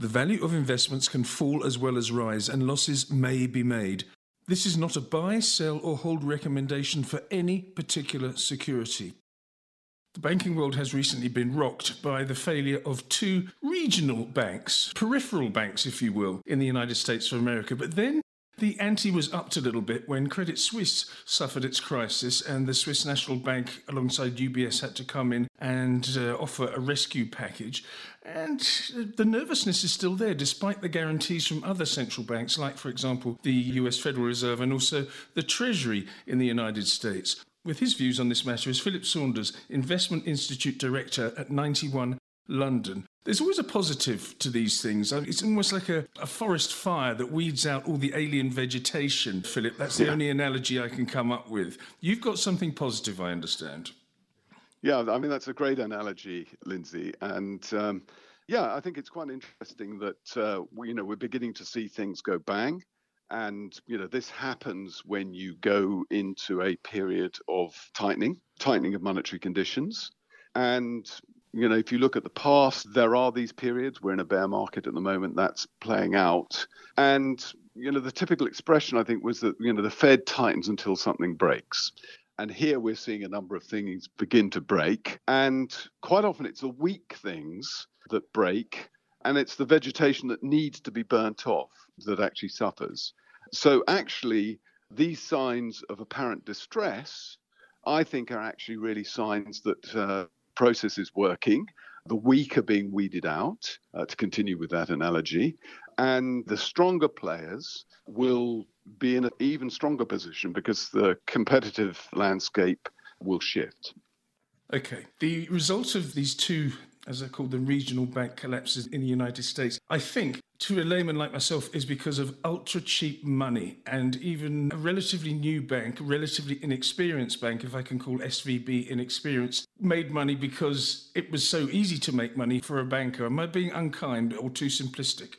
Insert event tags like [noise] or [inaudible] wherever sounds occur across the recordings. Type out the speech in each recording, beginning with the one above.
The value of investments can fall as well as rise, and losses may be made. This is not a buy, sell, or hold recommendation for any particular security. The banking world has recently been rocked by the failure of two regional banks, peripheral banks, if you will, in the United States of America. But then the ante was upped a little bit when Credit Suisse suffered its crisis, and the Swiss National Bank, alongside UBS, had to come in and uh, offer a rescue package. And the nervousness is still there, despite the guarantees from other central banks, like, for example, the US Federal Reserve and also the Treasury in the United States. With his views on this matter is Philip Saunders, Investment Institute Director at 91 London. There's always a positive to these things. It's almost like a, a forest fire that weeds out all the alien vegetation, Philip. That's the yeah. only analogy I can come up with. You've got something positive, I understand. Yeah, I mean, that's a great analogy, Lindsay. And um, yeah, I think it's quite interesting that, uh, we, you know, we're beginning to see things go bang. And, you know, this happens when you go into a period of tightening, tightening of monetary conditions. And you know, if you look at the past, there are these periods. We're in a bear market at the moment. That's playing out. And, you know, the typical expression, I think, was that, you know, the Fed tightens until something breaks. And here we're seeing a number of things begin to break. And quite often it's the weak things that break. And it's the vegetation that needs to be burnt off that actually suffers. So, actually, these signs of apparent distress, I think, are actually really signs that. Uh, process is working. The weak are being weeded out, uh, to continue with that analogy. And the stronger players will be in an even stronger position because the competitive landscape will shift. Okay. The result of these two as they're called, the regional bank collapses in the United States, I think to a layman like myself is because of ultra cheap money and even a relatively new bank, relatively inexperienced bank, if I can call SVB inexperienced, made money because it was so easy to make money for a banker. Am I being unkind or too simplistic?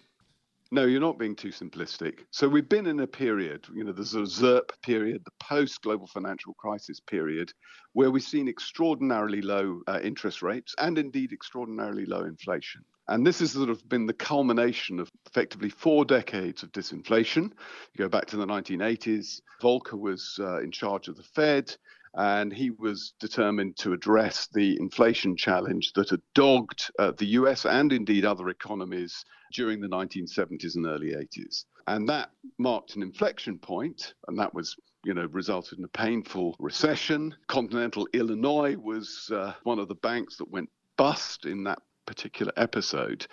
No, you're not being too simplistic. So we've been in a period, you know, the a ZIRP period, the post global financial crisis period, where we've seen extraordinarily low uh, interest rates and indeed extraordinarily low inflation. And this has sort of been the culmination of effectively four decades of disinflation. You go back to the 1980s, Volcker was uh, in charge of the Fed and he was determined to address the inflation challenge that had dogged uh, the US and indeed other economies during the 1970s and early 80s. And that marked an inflection point, and that was you know, resulted in a painful recession. Continental Illinois was uh, one of the banks that went bust in that particular episode.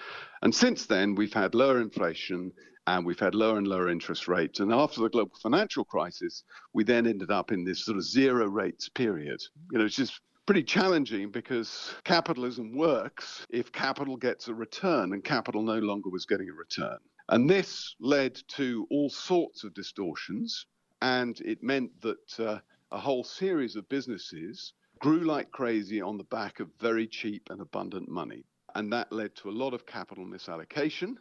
And since then, we've had lower inflation and we've had lower and lower interest rates. And after the global financial crisis, we then ended up in this sort of zero rates period. You know, it's just pretty challenging because capitalism works if capital gets a return, and capital no longer was getting a return. And this led to all sorts of distortions, and it meant that uh, a whole series of businesses grew like crazy on the back of very cheap and abundant money. And that led to a lot of capital misallocation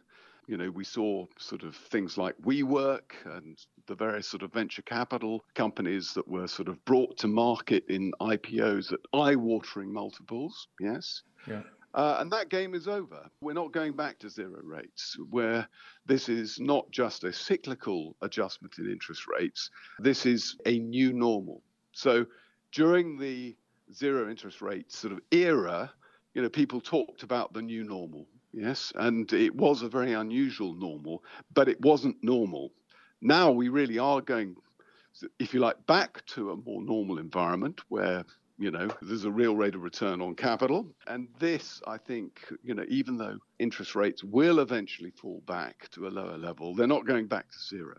you know, we saw sort of things like WeWork and the various sort of venture capital companies that were sort of brought to market in IPOs at eye-watering multiples. Yes. Yeah. Uh, and that game is over. We're not going back to zero rates, where this is not just a cyclical adjustment in interest rates. This is a new normal. So during the zero interest rate sort of era, you know, people talked about the new normal. Yes, and it was a very unusual normal, but it wasn't normal. Now we really are going, if you like, back to a more normal environment where you know there's a real rate of return on capital and this i think you know even though interest rates will eventually fall back to a lower level they're not going back to zero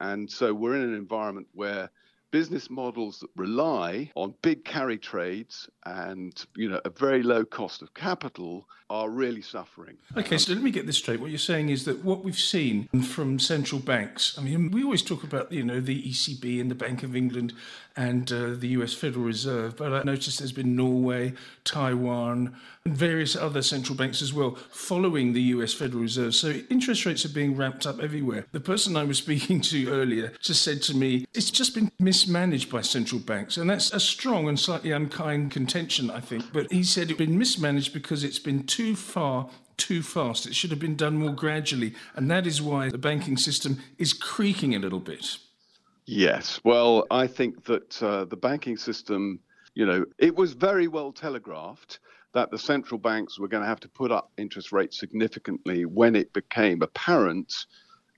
and so we're in an environment where business models that rely on big carry trades and you know a very low cost of capital are really suffering. Okay, so let me get this straight. What you're saying is that what we've seen from central banks, I mean, we always talk about you know the ECB and the Bank of England and uh, the US Federal Reserve, but I noticed there's been Norway, Taiwan, and various other central banks as well following the US Federal Reserve. So interest rates are being ramped up everywhere. The person I was [laughs] speaking to earlier just said to me, it's just been mis mismanaged by central banks. And that's a strong and slightly unkind contention, I think. But he said it's been mismanaged because it's been too far too fast. It should have been done more gradually. And that is why the banking system is creaking a little bit. Yes. Well, I think that uh, the banking system, you know, it was very well telegraphed that the central banks were going to have to put up interest rates significantly when it became apparent,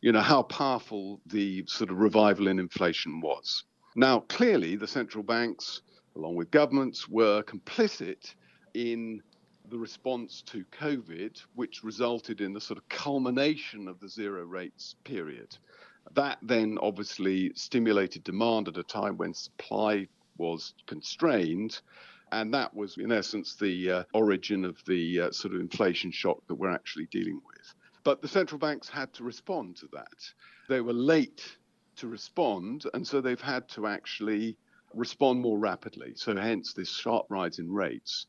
you know, how powerful the sort of revival in inflation was. Now, clearly, the central banks, along with governments, were complicit in the response to COVID, which resulted in the sort of culmination of the zero rates period. That then obviously stimulated demand at a time when supply was constrained. And that was, in essence, the uh, origin of the uh, sort of inflation shock that we're actually dealing with. But the central banks had to respond to that. They were late to respond, and so they've had to actually respond more rapidly. So, hence this sharp rise in rates.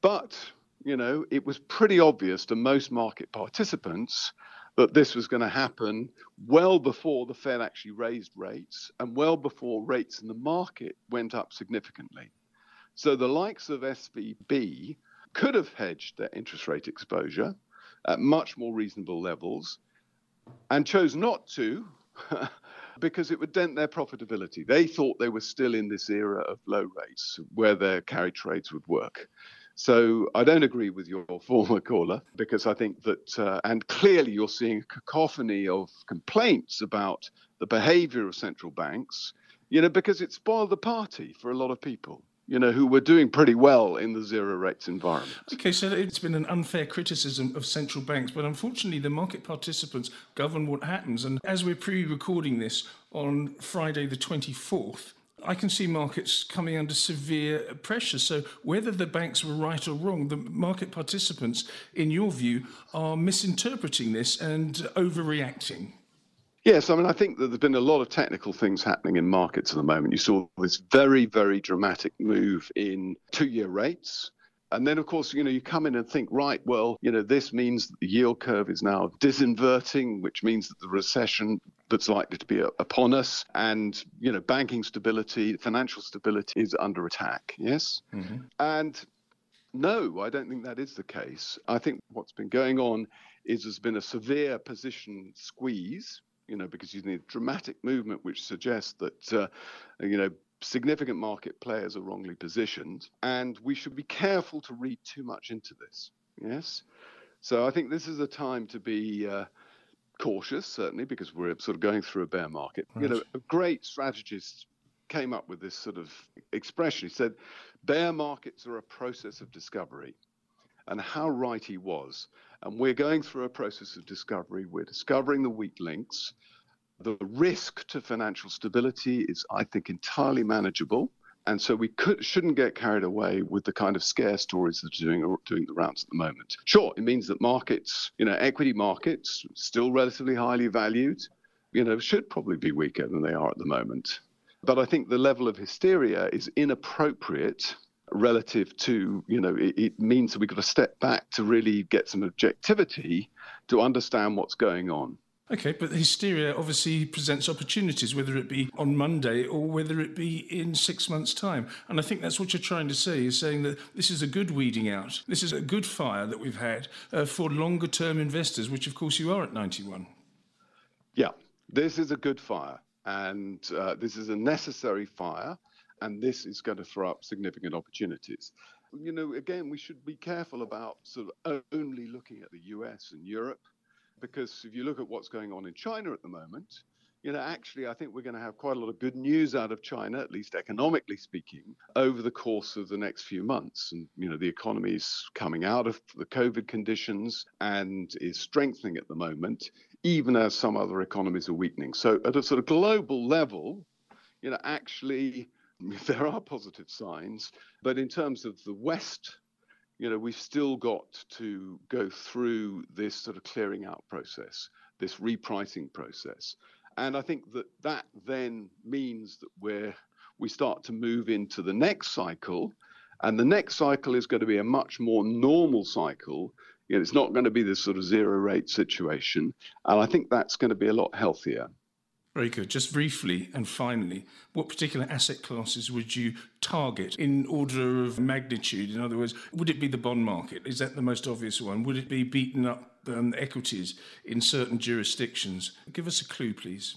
But, you know, it was pretty obvious to most market participants that this was going to happen well before the Fed actually raised rates and well before rates in the market went up significantly. So the likes of SVB could have hedged their interest rate exposure at much more reasonable levels and chose not to [laughs] because it would dent their profitability. They thought they were still in this era of low rates where their carry trades would work. So I don't agree with your [laughs] former caller because I think that, uh, and clearly you're seeing a cacophony of complaints about the behavior of central banks, you know, because it spoiled the party for a lot of people you know, who were doing pretty well in the zero rates environment. Okay, so it's been an unfair criticism of central banks, but unfortunately, the market participants govern what happens. And as we're pre recording this on Friday, the 24th, I can see markets coming under severe pressure. So, whether the banks were right or wrong, the market participants, in your view, are misinterpreting this and overreacting. Yes, I mean, I think that there's been a lot of technical things happening in markets at the moment. You saw this very, very dramatic move in two year rates. And then, of course, you know, you come in and think, right, well, you know, this means that the yield curve is now disinverting, which means that the recession that's likely to be upon us and, you know, banking stability, financial stability is under attack. Yes. Mm-hmm. And no, I don't think that is the case. I think what's been going on is there's been a severe position squeeze, you know, because you need dramatic movement which suggests that, uh, you know, significant market players are wrongly positioned, and we should be careful to read too much into this. Yes. So I think this is a time to be uh, cautious, certainly, because we're sort of going through a bear market. Right. You know, a great strategist came up with this sort of expression. He said, bear markets are a process of discovery. And how right he was. And we're going through a process of discovery. We're discovering the weak links. The risk to financial stability is, I think, entirely manageable. And so we could, shouldn't get carried away with the kind of scare stories that are doing, doing the rounds at the moment. Sure, it means that markets, you know, equity markets, still relatively highly valued, you know, should probably be weaker than they are at the moment. But I think the level of hysteria is inappropriate relative to, you know, it, it means that we've got to step back to really get some objectivity to understand what's going on. Okay, but hysteria obviously presents opportunities, whether it be on Monday or whether it be in six months' time. And I think that's what you're trying to say, is saying that this is a good weeding out. This is a good fire that we've had uh, for longer term investors, which of course you are at 91. Yeah, this is a good fire. And uh, this is a necessary fire. And this is going to throw up significant opportunities you know, again, we should be careful about sort of only looking at the US and Europe because if you look at what's going on in China at the moment, you know, actually, I think we're going to have quite a lot of good news out of China, at least economically speaking, over the course of the next few months. And, you know, the economy is coming out of the COVID conditions and is strengthening at the moment, even as some other economies are weakening. So, at a sort of global level, you know, actually, [laughs] there are positive signs. But in terms of the West you know, we've still got to go through this sort of clearing out process, this repricing process. And I think that that then means that we're, we start to move into the next cycle. And the next cycle is going to be a much more normal cycle. You know, it's not going to be this sort of zero rate situation. And I think that's going to be a lot healthier. Very good. Just briefly and finally, what particular asset classes would you target in order of magnitude? In other words, would it be the bond market? Is that the most obvious one? Would it be beaten up um, equities in certain jurisdictions? Give us a clue, please.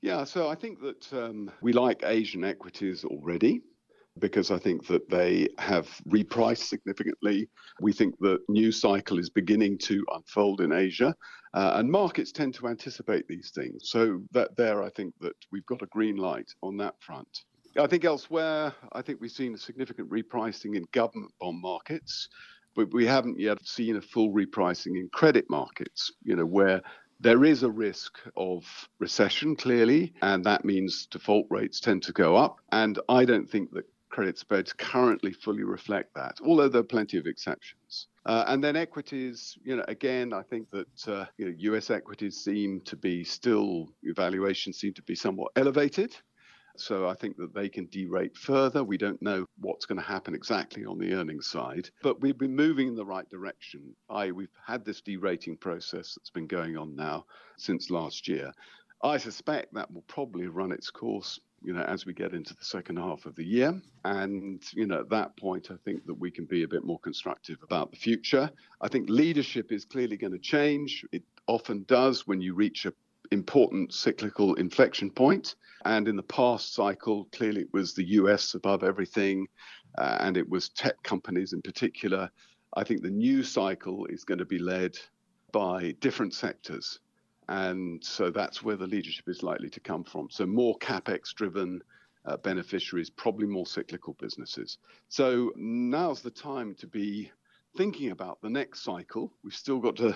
Yeah, so I think that um, we like Asian equities already because I think that they have repriced significantly. We think the new cycle is beginning to unfold in Asia, uh, and markets tend to anticipate these things. So that there, I think that we've got a green light on that front. I think elsewhere, I think we've seen a significant repricing in government bond markets, but we haven't yet seen a full repricing in credit markets, you know, where there is a risk of recession, clearly, and that means default rates tend to go up. And I don't think that credit spreads currently fully reflect that, although there are plenty of exceptions. Uh, and then equities, you know, again, I think that uh, you know, U.S. equities seem to be still valuations seem to be somewhat elevated. So I think that they can derate further. We don't know what's going to happen exactly on the earnings side, but we've been moving in the right direction. I we've had this derating process that's been going on now since last year. I suspect that will probably run its course you know, as we get into the second half of the year. And, you know, at that point, I think that we can be a bit more constructive about the future. I think leadership is clearly going to change. It often does when you reach a important cyclical inflection point. And in the past cycle, clearly it was the US above everything, uh, and it was tech companies in particular. I think the new cycle is going to be led by different sectors. And so that's where the leadership is likely to come from. So more capex driven uh, beneficiaries, probably more cyclical businesses. So now's the time to be thinking about the next cycle. We've still got to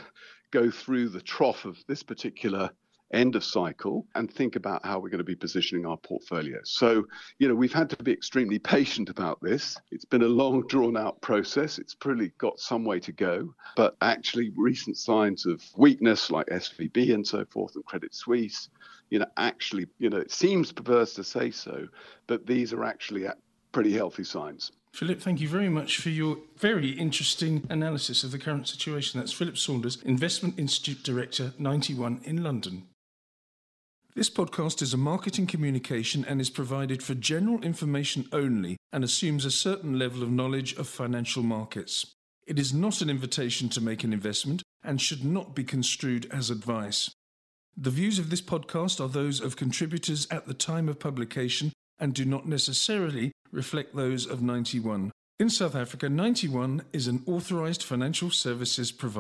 go through the trough of this particular end of cycle and think about how we're going to be positioning our portfolio. So, you know, we've had to be extremely [laughs] patient about this. It's been a long, drawn out process. It's probably got some way to go. But actually, recent signs of weakness like SVB and so forth and Credit Suisse, you know, actually, you know, it seems perverse to say so, but these are actually pretty healthy signs. Philip, thank you very much for your very interesting analysis of the current situation. That's Philip Saunders, Investment Institute Director, 91 in London. This podcast is a marketing communication and is provided for general information only and assumes a certain level of knowledge of financial markets. It is not an invitation to make an investment and should not be construed as advice. The views of this podcast are those of contributors at the time of publication and do not necessarily reflect those of 91. In South Africa, 91 is an authorized financial services provider.